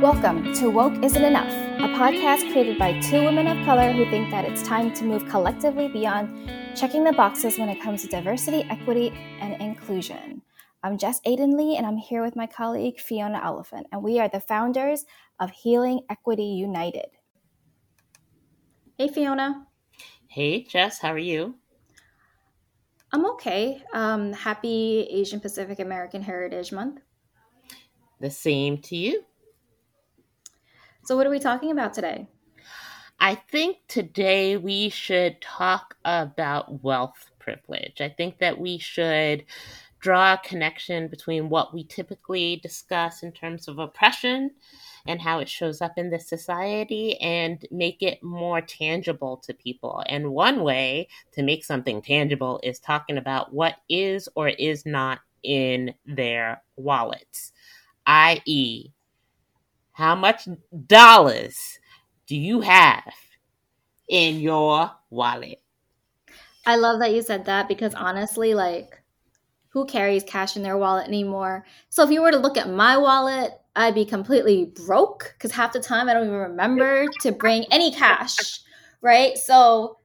Welcome to Woke Isn't Enough, a podcast created by two women of color who think that it's time to move collectively beyond checking the boxes when it comes to diversity, equity, and inclusion. I'm Jess Aiden Lee, and I'm here with my colleague Fiona Oliphant, and we are the founders of Healing Equity United. Hey, Fiona. Hey, Jess, how are you? I'm okay. Um, happy Asian Pacific American Heritage Month. The same to you. So, what are we talking about today? I think today we should talk about wealth privilege. I think that we should draw a connection between what we typically discuss in terms of oppression and how it shows up in this society and make it more tangible to people. And one way to make something tangible is talking about what is or is not in their wallets, i.e., how much dollars do you have in your wallet? I love that you said that because honestly, like, who carries cash in their wallet anymore? So if you were to look at my wallet, I'd be completely broke because half the time I don't even remember to bring any cash, right? So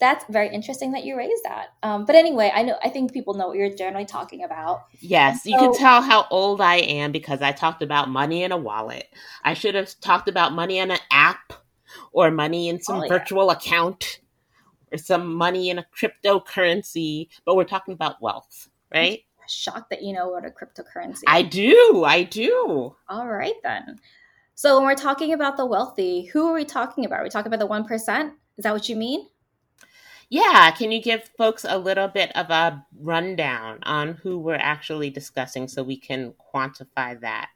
that's very interesting that you raised that. Um, but anyway, I know I think people know what you're generally talking about. Yes, so, you can tell how old I am because I talked about money in a wallet. I should have talked about money in an app or money in some oh, virtual yeah. account or some money in a cryptocurrency, but we're talking about wealth, right? Shocked that you know what a cryptocurrency. I do. I do. All right then. So when we're talking about the wealthy, who are we talking about? Are we talking about the 1%? Is that what you mean? Yeah, can you give folks a little bit of a rundown on who we're actually discussing so we can quantify that?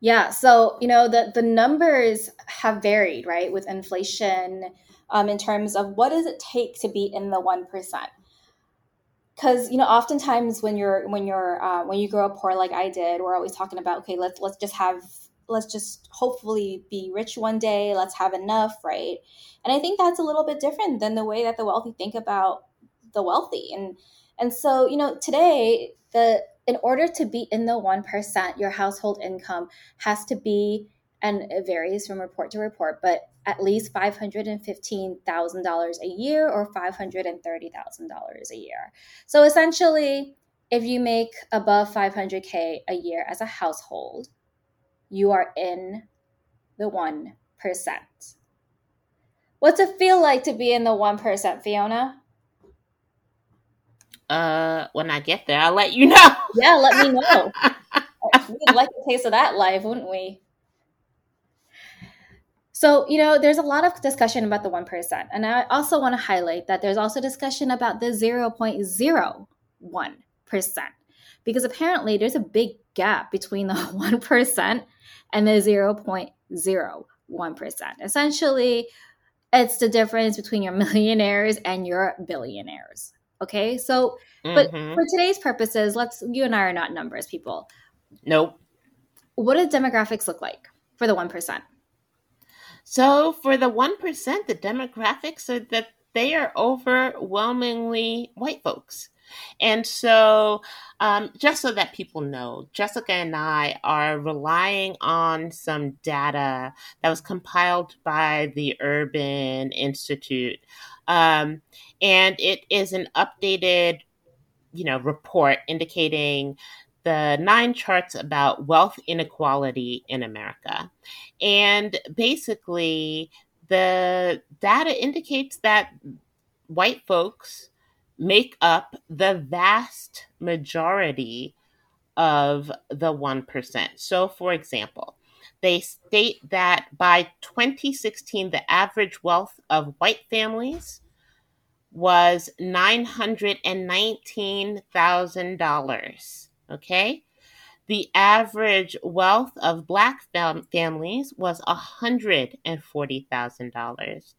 Yeah, so you know the the numbers have varied, right, with inflation, um, in terms of what does it take to be in the one percent. Because you know, oftentimes when you're when you're uh, when you grow up poor like I did, we're always talking about okay, let's let's just have let's just hopefully be rich one day let's have enough right? And i think that's a little bit different than the way that the wealthy think about the wealthy. And and so you know today the in order to be in the 1% your household income has to be and it varies from report to report but at least $515,000 a year or $530,000 a year so essentially if you make above 500k a year as a household you are in the 1%. What's it feel like to be in the 1%, Fiona? Uh, when I get there, I'll let you know. yeah, let me know. We'd like a taste of that life, wouldn't we? So, you know, there's a lot of discussion about the 1%. And I also want to highlight that there's also discussion about the 0.01% because apparently there's a big gap between the 1% and the 0.01%. Essentially, it's the difference between your millionaires and your billionaires. Okay, so but mm-hmm. for today's purposes, let's you and I are not numbers people. Nope. What do demographics look like for the 1%? So for the 1%, the demographics are that they are overwhelmingly white folks. And so, um, just so that people know, Jessica and I are relying on some data that was compiled by the Urban Institute. Um, and it is an updated, you know, report indicating the nine charts about wealth inequality in America. And basically, the data indicates that white folks make up the vast majority of the 1%. So, for example, they state that by 2016, the average wealth of white families was $919,000. Okay? The average wealth of black fam- families was $140,000.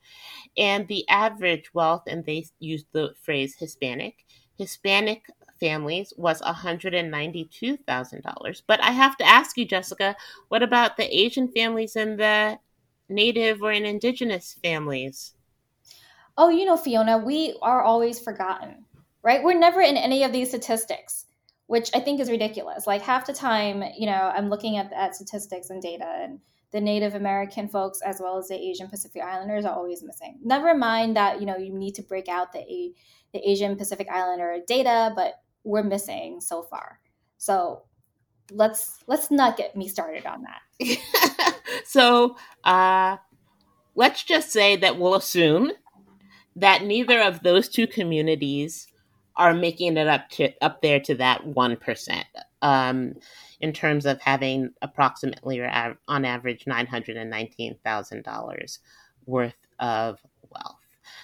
And the average wealth, and they used the phrase Hispanic, Hispanic families was $192,000. But I have to ask you, Jessica, what about the Asian families and the Native or indigenous families? oh, you know, Fiona, we are always forgotten, right? We're never in any of these statistics, which I think is ridiculous. Like half the time, you know, I'm looking at, at statistics and data and the Native American folks as well as the Asian Pacific Islanders are always missing. Never mind that, you know, you need to break out the, the Asian Pacific Islander data, but we're missing so far. So let's let's not get me started on that. so uh let's just say that we'll assume that neither of those two communities are making it up to up there to that one percent um, in terms of having approximately or av- on average nine hundred and nineteen thousand dollars worth of wealth.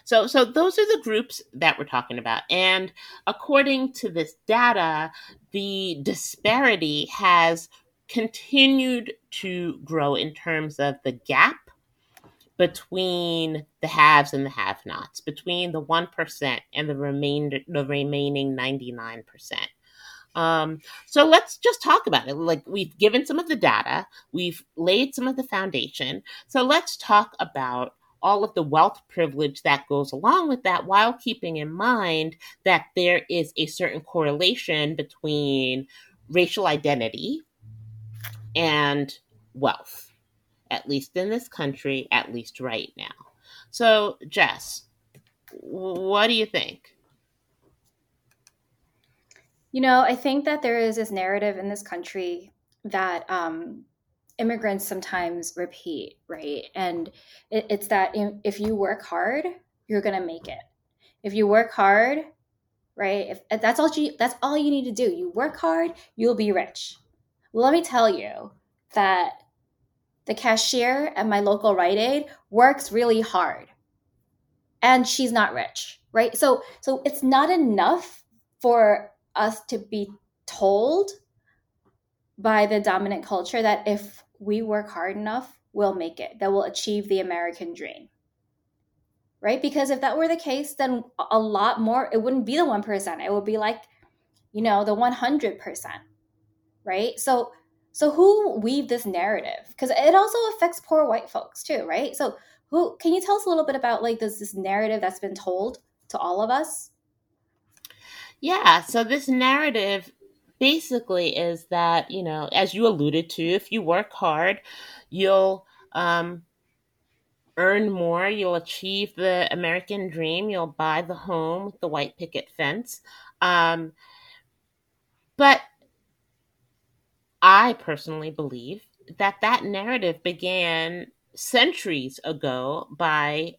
So, so those are the groups that we're talking about, and according to this data, the disparity has continued to grow in terms of the gap between the haves and the have-nots, between the one percent and the remainder, the remaining ninety-nine percent. Um, so let's just talk about it. Like we've given some of the data, we've laid some of the foundation. So let's talk about all of the wealth privilege that goes along with that while keeping in mind that there is a certain correlation between racial identity and wealth at least in this country, at least right now. So, Jess, what do you think? You know, I think that there is this narrative in this country that um, immigrants sometimes repeat, right? And it, it's that if you work hard, you're going to make it. If you work hard, right? If that's all you that's all you need to do. You work hard, you'll be rich. Well, let me tell you that the cashier at my local Rite Aid works really hard and she's not rich, right? So so it's not enough for us to be told by the dominant culture that if we work hard enough, we'll make it, that we'll achieve the American dream. Right? Because if that were the case, then a lot more, it wouldn't be the 1%. It would be like, you know, the 100%. Right? So so who weave this narrative? Because it also affects poor white folks too, right? So who can you tell us a little bit about like this this narrative that's been told to all of us? Yeah, so this narrative basically is that, you know, as you alluded to, if you work hard, you'll um earn more, you'll achieve the American dream, you'll buy the home with the white picket fence. Um but I personally believe that that narrative began centuries ago by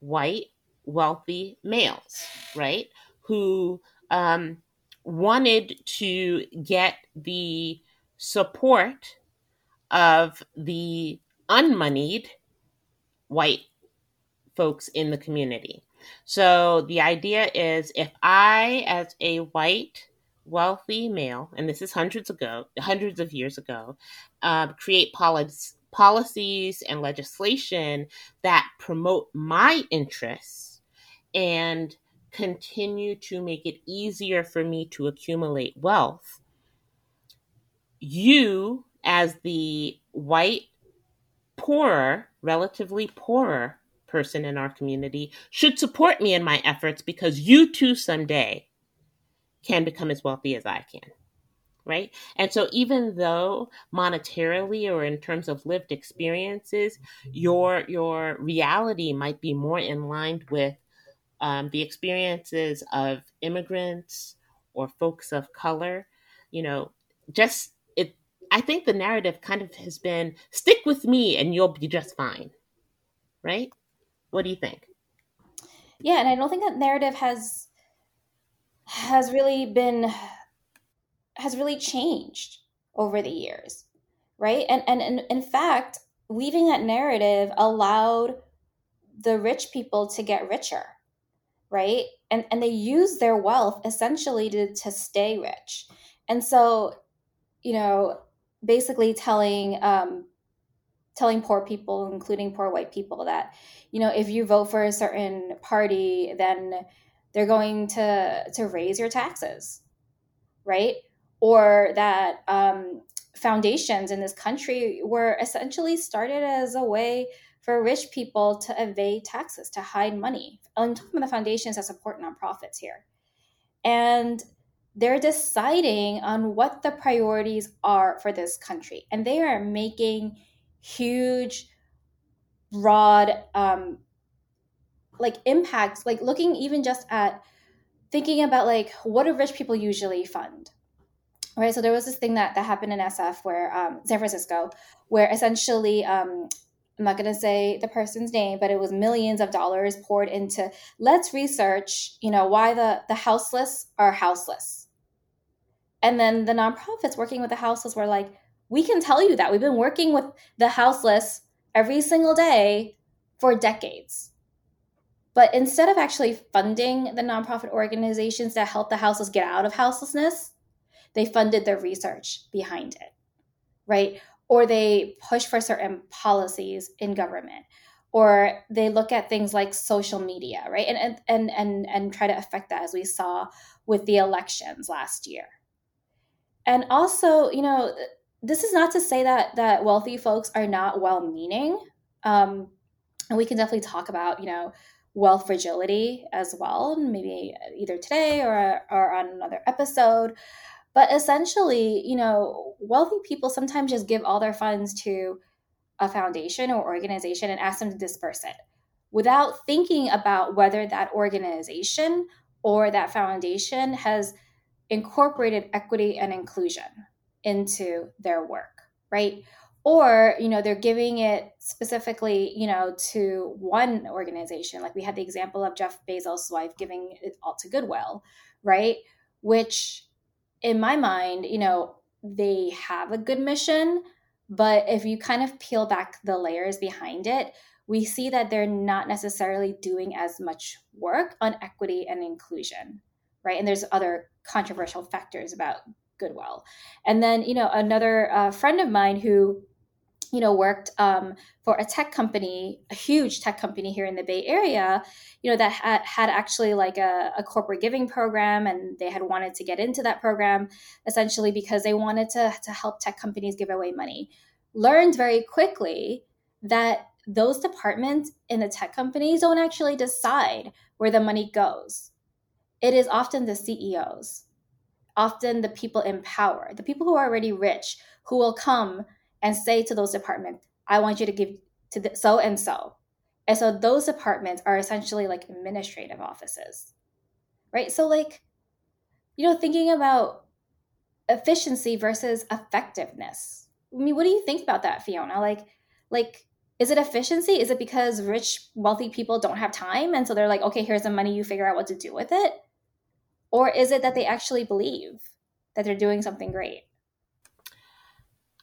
white, wealthy males, right? Who um, wanted to get the support of the unmoneyed white folks in the community. So the idea is if I, as a white wealthy male, and this is hundreds ago, hundreds of years ago, uh, create policies policies and legislation that promote my interests and continue to make it easier for me to accumulate wealth, you, as the white, poorer, relatively poorer person in our community, should support me in my efforts because you too someday can become as wealthy as I can. Right. And so, even though monetarily or in terms of lived experiences, your your reality might be more in line with um, the experiences of immigrants or folks of color, you know, just it. I think the narrative kind of has been stick with me and you'll be just fine. Right. What do you think? Yeah, and I don't think that narrative has has really been has really changed over the years right? And and, and in fact weaving that narrative allowed the rich people to get richer right? And and they use their wealth essentially to to stay rich. And so you know basically telling um telling poor people including poor white people that you know if you vote for a certain party then they're going to to raise your taxes right or that um, foundations in this country were essentially started as a way for rich people to evade taxes, to hide money. I'm talking about the foundations that support nonprofits here. And they're deciding on what the priorities are for this country. And they are making huge, broad, um, like impacts, like looking even just at thinking about like what do rich people usually fund right? So there was this thing that that happened in sf where um, san francisco where essentially um, i'm not going to say the person's name but it was millions of dollars poured into let's research you know why the the houseless are houseless. And then the nonprofits working with the houseless were like we can tell you that. We've been working with the houseless every single day for decades but instead of actually funding the nonprofit organizations that help the houseless get out of houselessness, they funded the research behind it, right? Or they push for certain policies in government, or they look at things like social media, right? And and and and try to affect that as we saw with the elections last year. And also, you know, this is not to say that that wealthy folks are not well-meaning. Um, and we can definitely talk about, you know, wealth fragility as well, maybe either today or, or on another episode. But essentially, you know, wealthy people sometimes just give all their funds to a foundation or organization and ask them to disperse it without thinking about whether that organization or that foundation has incorporated equity and inclusion into their work, right? Or you know they're giving it specifically you know to one organization. Like we had the example of jeff bezos' wife giving it all to goodwill right? Which in my mind you know they have a good mission but if you kind of peel back the layers behind it we see that they're not necessarily doing as much work on equity and inclusion right? And there's other controversial factors about goodwill. And then you know another uh, friend of mine who you know worked um, for a tech company a huge tech company here in the bay area you know that had, had actually like a, a, corporate giving program and they had wanted to get into that program essentially because they wanted to, to help tech companies give away money. Learned very quickly that those departments in the tech companies don't actually decide where the money goes. It is often the ceos often the people in power the people who are already rich who will come and say to those departments, I want you to give to so and so. And so those departments are essentially like administrative offices, right? So, like, you know, thinking about efficiency versus effectiveness. I mean, what do you think about that, Fiona? Like, like, is it efficiency? Is it because rich, wealthy people don't have time, and so they're like, okay, here's the money, you figure out what to do with it, or is it that they actually believe that they're doing something great?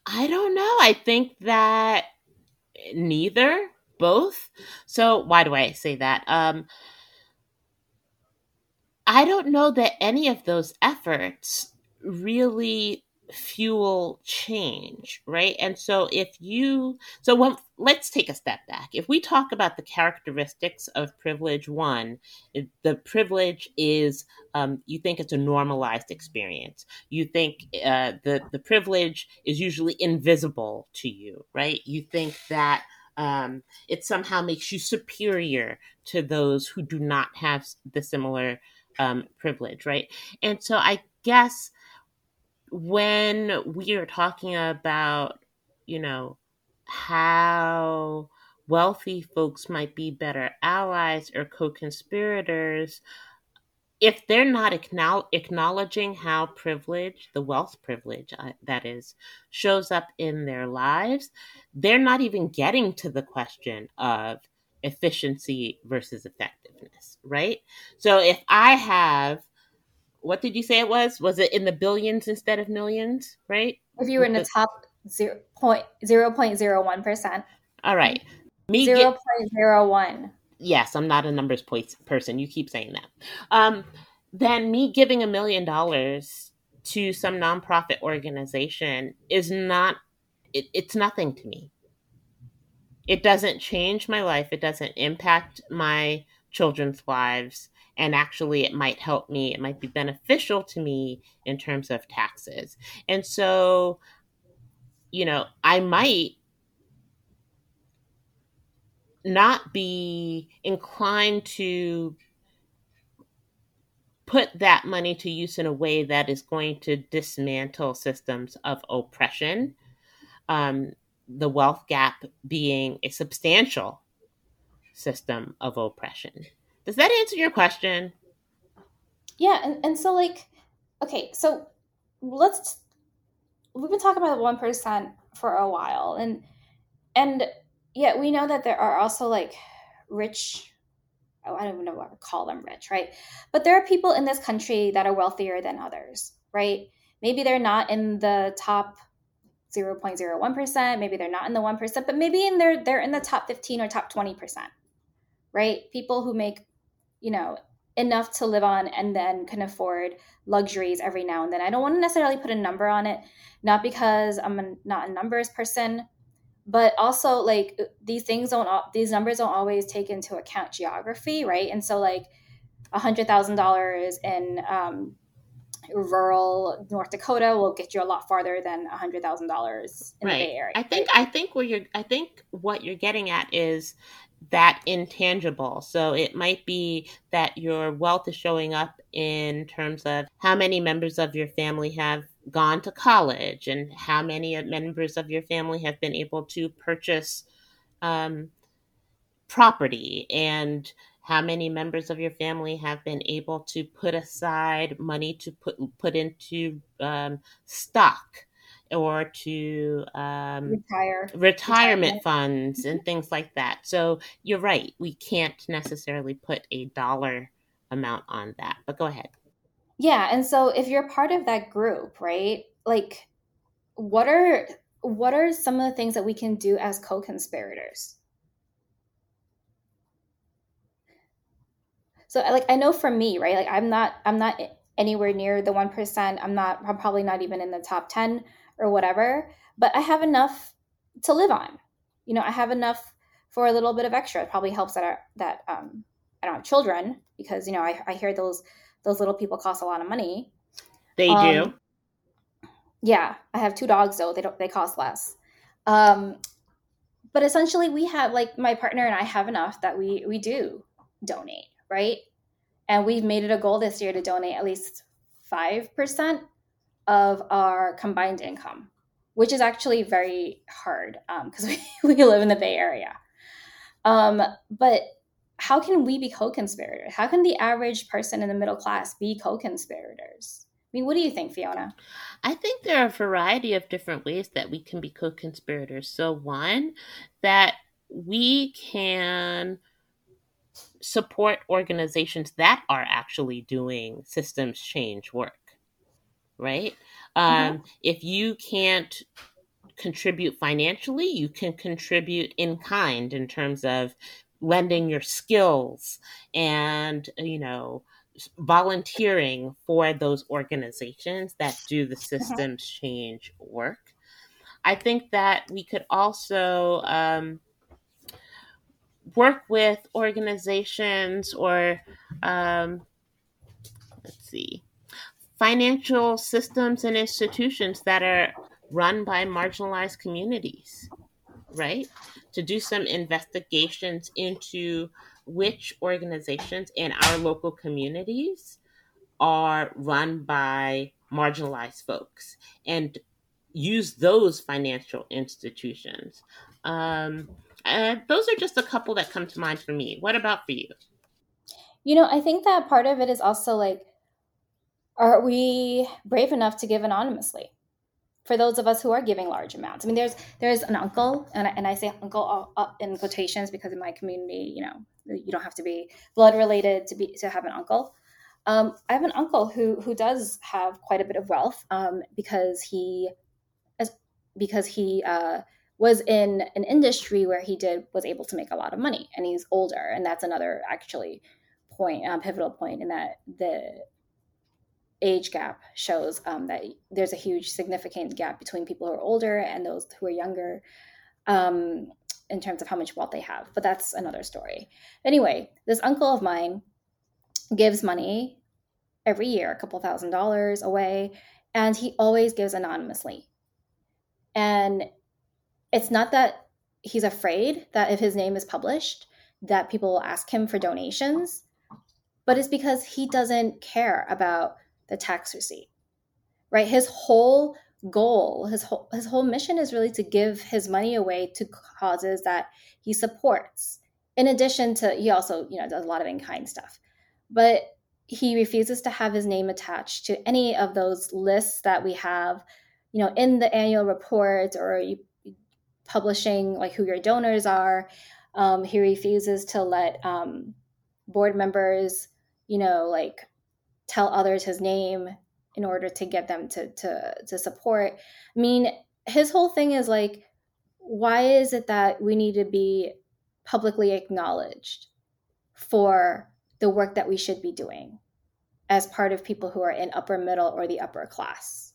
I don't know. I think that neither, both. So why do I say that? Um I don't know that any of those efforts really fuel change, right? And so if you so when let's take a step back. If we talk about the characteristics of privilege one, the privilege is um, you think it's a normalized experience. You think uh, the the privilege is usually invisible to you, right? You think that um, it somehow makes you superior to those who do not have the similar um, privilege, right? And so I guess when we are talking about, you know, how wealthy folks might be better allies or co conspirators, if they're not acknowledging how privilege, the wealth privilege uh, that is, shows up in their lives, they're not even getting to the question of efficiency versus effectiveness, right? So if I have what did you say it was? Was it in the billions instead of millions, right? If you were in the, top 0. 0.01 percent. All right. Me 0.01. yes, I'm not a numbers person. You keep saying that. Um, then me giving a million dollars to some nonprofit organization is not it, it's nothing to me. It doesn't change my life. It doesn't impact my children's lives and actually it might help me it might be beneficial to me in terms of taxes and so you know i might not be inclined to put that money to use in a way that is going to dismantle systems of oppression. Um, the wealth gap being a substantial system of oppression. Does that answer your question? Yeah, and, and so like, okay, so let's we've been talking about the one percent for a while, and and yeah, we know that there are also like rich. Oh, I don't even know what to call them rich, right? But there are people in this country that are wealthier than others, right? Maybe they're not in the top 0.01%, maybe they're not in the 1%, but maybe in their they're in the top 15 or top 20%. Right? People who make, you know, enough to live on and then can afford luxuries every now and then. I don't want to necessarily put a number on it, not because I'm a, not a numbers person, but also like these things don't these numbers don't always take into account geography right and so like a hundred thousand dollars in um, rural north dakota will get you a lot farther than a hundred thousand dollars in right. the bay area i think i think where you're i think what you're getting at is that intangible. So it might be that your wealth is showing up in terms of how many members of your family have gone to college and how many members of your family have been able to purchase um, property and how many members of your family have been able to put aside money to put put into um, stock or to um, retire retirement, retirement funds and things like that. So you're right. We can't necessarily put a dollar amount on that. But go ahead. Yeah, and so if you're part of that group, right? Like what are what are some of the things that we can do as co-conspirators? So like I know for me, right? Like I'm not I'm not anywhere near the 1%. I'm not I'm probably not even in the top 10 or whatever, but I have enough to live on. You know, I have enough for a little bit of extra. It probably helps that I, that um I don't have children because you know I, I hear those those little people cost a lot of money. They um, do. Yeah, I have two dogs though. They don't. They cost less. Um, but essentially, we have like my partner and I have enough that we we do donate, right? And we've made it a goal this year to donate at least five percent of our combined income, which is actually very hard because um, we, we live in the Bay Area. Um, but how can we be co-conspirators? How can the average person in the middle class be co-conspirators? I mean, what do you think, Fiona? I think there are a variety of different ways that we can be co-conspirators. So one, that we can support organizations that are actually doing systems change work, right? Mm-hmm. Um, if you can't contribute financially, you can contribute in kind in terms of lending your skills and you know volunteering for those organizations that do the mm-hmm. systems change work i think that we could also um, work with organizations or um, let's see financial systems and institutions that are run by marginalized communities right? To do some investigations into which organizations in our local communities are run by marginalized folks and use those financial institutions. Um, and those are just a couple that come to mind for me. What about for you? You know, I think that part of it is also like, are we brave enough to give anonymously? for those of us who are giving large amounts. I mean, there's there's an uncle, and I, and I say uncle uh, in quotations because in my community, you know, you don't have to be blood related to be to have an uncle. Um, I have an uncle who who does have quite a bit of wealth um, because he, as because he uh, was in an industry where he did was able to make a lot of money, and he's older, and that's another actually point, um, pivotal point in that the age gap shows um, that there's a huge significant gap between people who are older and those who are younger um, in terms of how much wealth they have. But that's another story. Anyway, this uncle of mine gives money every year, a couple thousand dollars away, and he always gives anonymously. And it's not that he's afraid that if his name is published, that people will ask him for donations, but it's because he doesn't care about the tax receipt. Right? His whole goal, his whole his whole mission is really to give his money away to causes that he supports. In addition to he also, you know, does a lot of in-kind stuff. But he refuses to have his name attached to any of those lists that we have, you know, in the annual report or publishing like who your donors are. Um, he refuses to let um, board members, you know, like tell others his name in order to get them to to to support. I mean, his whole thing is like, why is it that we need to be publicly acknowledged for the work that we should be doing as part of people who are in upper middle or the upper class?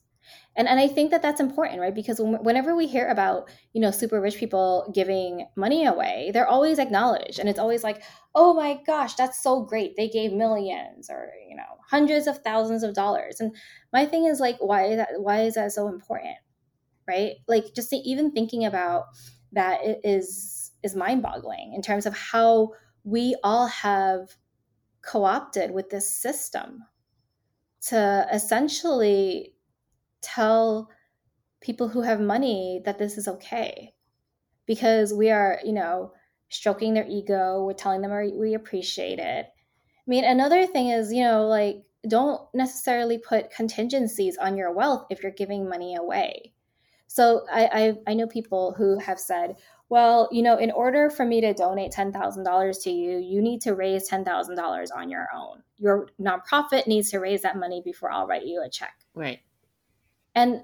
And and i think that that's important right? Because whenever we hear about you know super rich people giving money away they're always acknowledged. And it's always like oh my gosh that's so great. They gave millions or you know hundreds of thousands of dollars. And my thing is like why is that why is that so important right? Like just even thinking about that is is mind boggling in terms of how we all have co-opted with this system to essentially tell people who have money that this is okay because we are, you know, stroking their ego, we're telling them we appreciate it. I mean, another thing is, you know, like don't necessarily put contingencies on your wealth if you're giving money away. So I, I, I know people who have said, well, you know, in order for me to donate $10,000 to you, you need to raise $10,000 on your own. Your nonprofit needs to raise that money before I'll write you a check. Right. And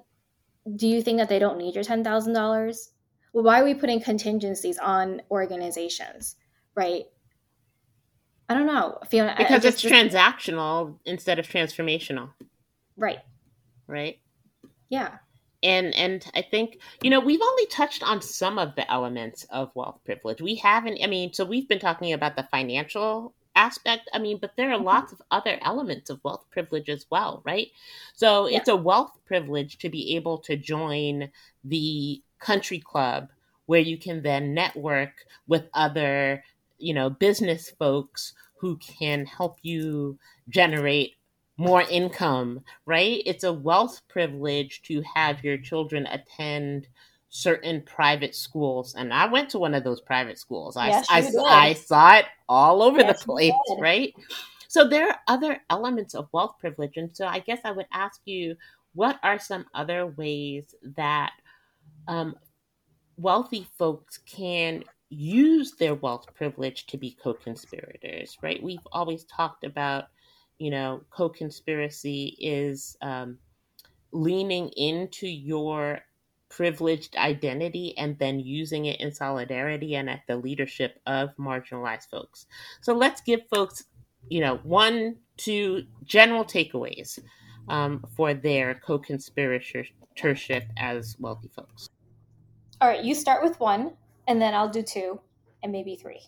do you think that they don't need your $10,000? Well, why are we putting contingencies on organizations, right? I don't know. Fiona, because it's just, transactional instead of transformational. Right. Right. Yeah. And and I think you know we've only touched on some of the elements of wealth privilege. We haven't. I mean, so we've been talking about the financial aspect. I mean, but there are mm-hmm. lots of other elements of wealth privilege as well, right? So yeah. it's a wealth privilege to be able to join the country club where you can then network with other, you know, business folks who can help you generate more income, right? It's a wealth privilege to have your children attend certain private schools and i went to one of those private schools. Yes, I, I, I, saw it all over yes, the place right? So there are other elements of wealth privilege and so i guess i would ask you what are some other ways that um, wealthy folks can use their wealth privilege to be co-conspirators right? We've always talked about you know co-conspiracy is um, leaning into your privileged identity and then using it in solidarity and at the leadership of marginalized folks. So let's give folks, you know, one, two general takeaways um, for their co conspiratorship as wealthy folks. All right, you start with one, and then I'll do two, and maybe three.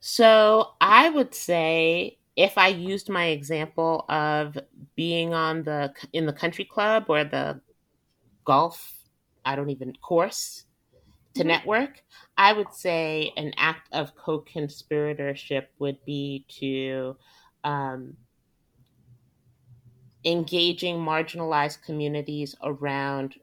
So I would say if I used my example of being on the in the country club or the golf, I don't even course to mm-hmm. network, I would say an act of co-conspiratorship would be to um, engaging marginalized communities around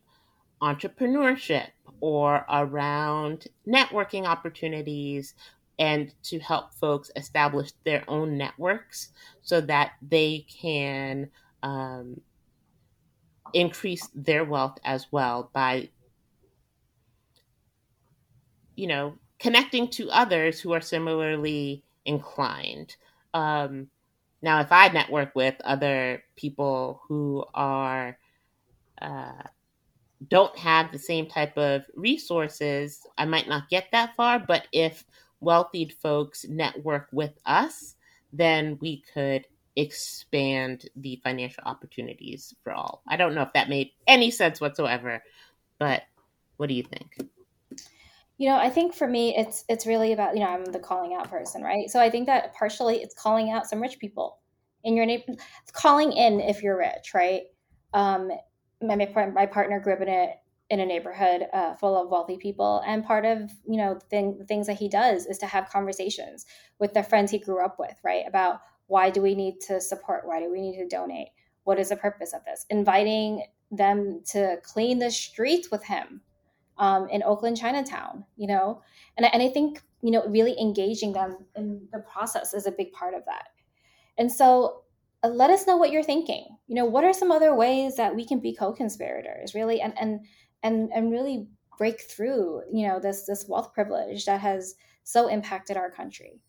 entrepreneurship or around networking opportunities and to help folks establish their own networks so that they can um, increase their wealth as well by you know connecting to others who are similarly inclined. Um, now if i network with other people who are uh, don't have the same type of resources i might not get that far but if wealthy folks network with us, then we could expand the financial opportunities for all. I don't know if that made any sense whatsoever, but what do you think? You know, I think for me, it's it's really about you know I'm the calling out person, right? So I think that partially it's calling out some rich people in your name, calling in if you're rich, right? Um, my my partner grew up in a in a neighborhood uh, full of wealthy people. And part of you know the things that he does is to have conversations with the friends he grew up with right? About why do we need to support? Why do we need to donate? What is the purpose of this? Inviting them to clean the streets with him um, in oakland chinatown you know? And, and i think you know really engaging them in the process is a big part of that. And so uh, let us know what you're thinking. You know what are some other ways that we can be co-conspirators really? And and and and really break through you know this this wealth privilege that has so impacted our country.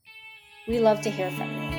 We love to hear from you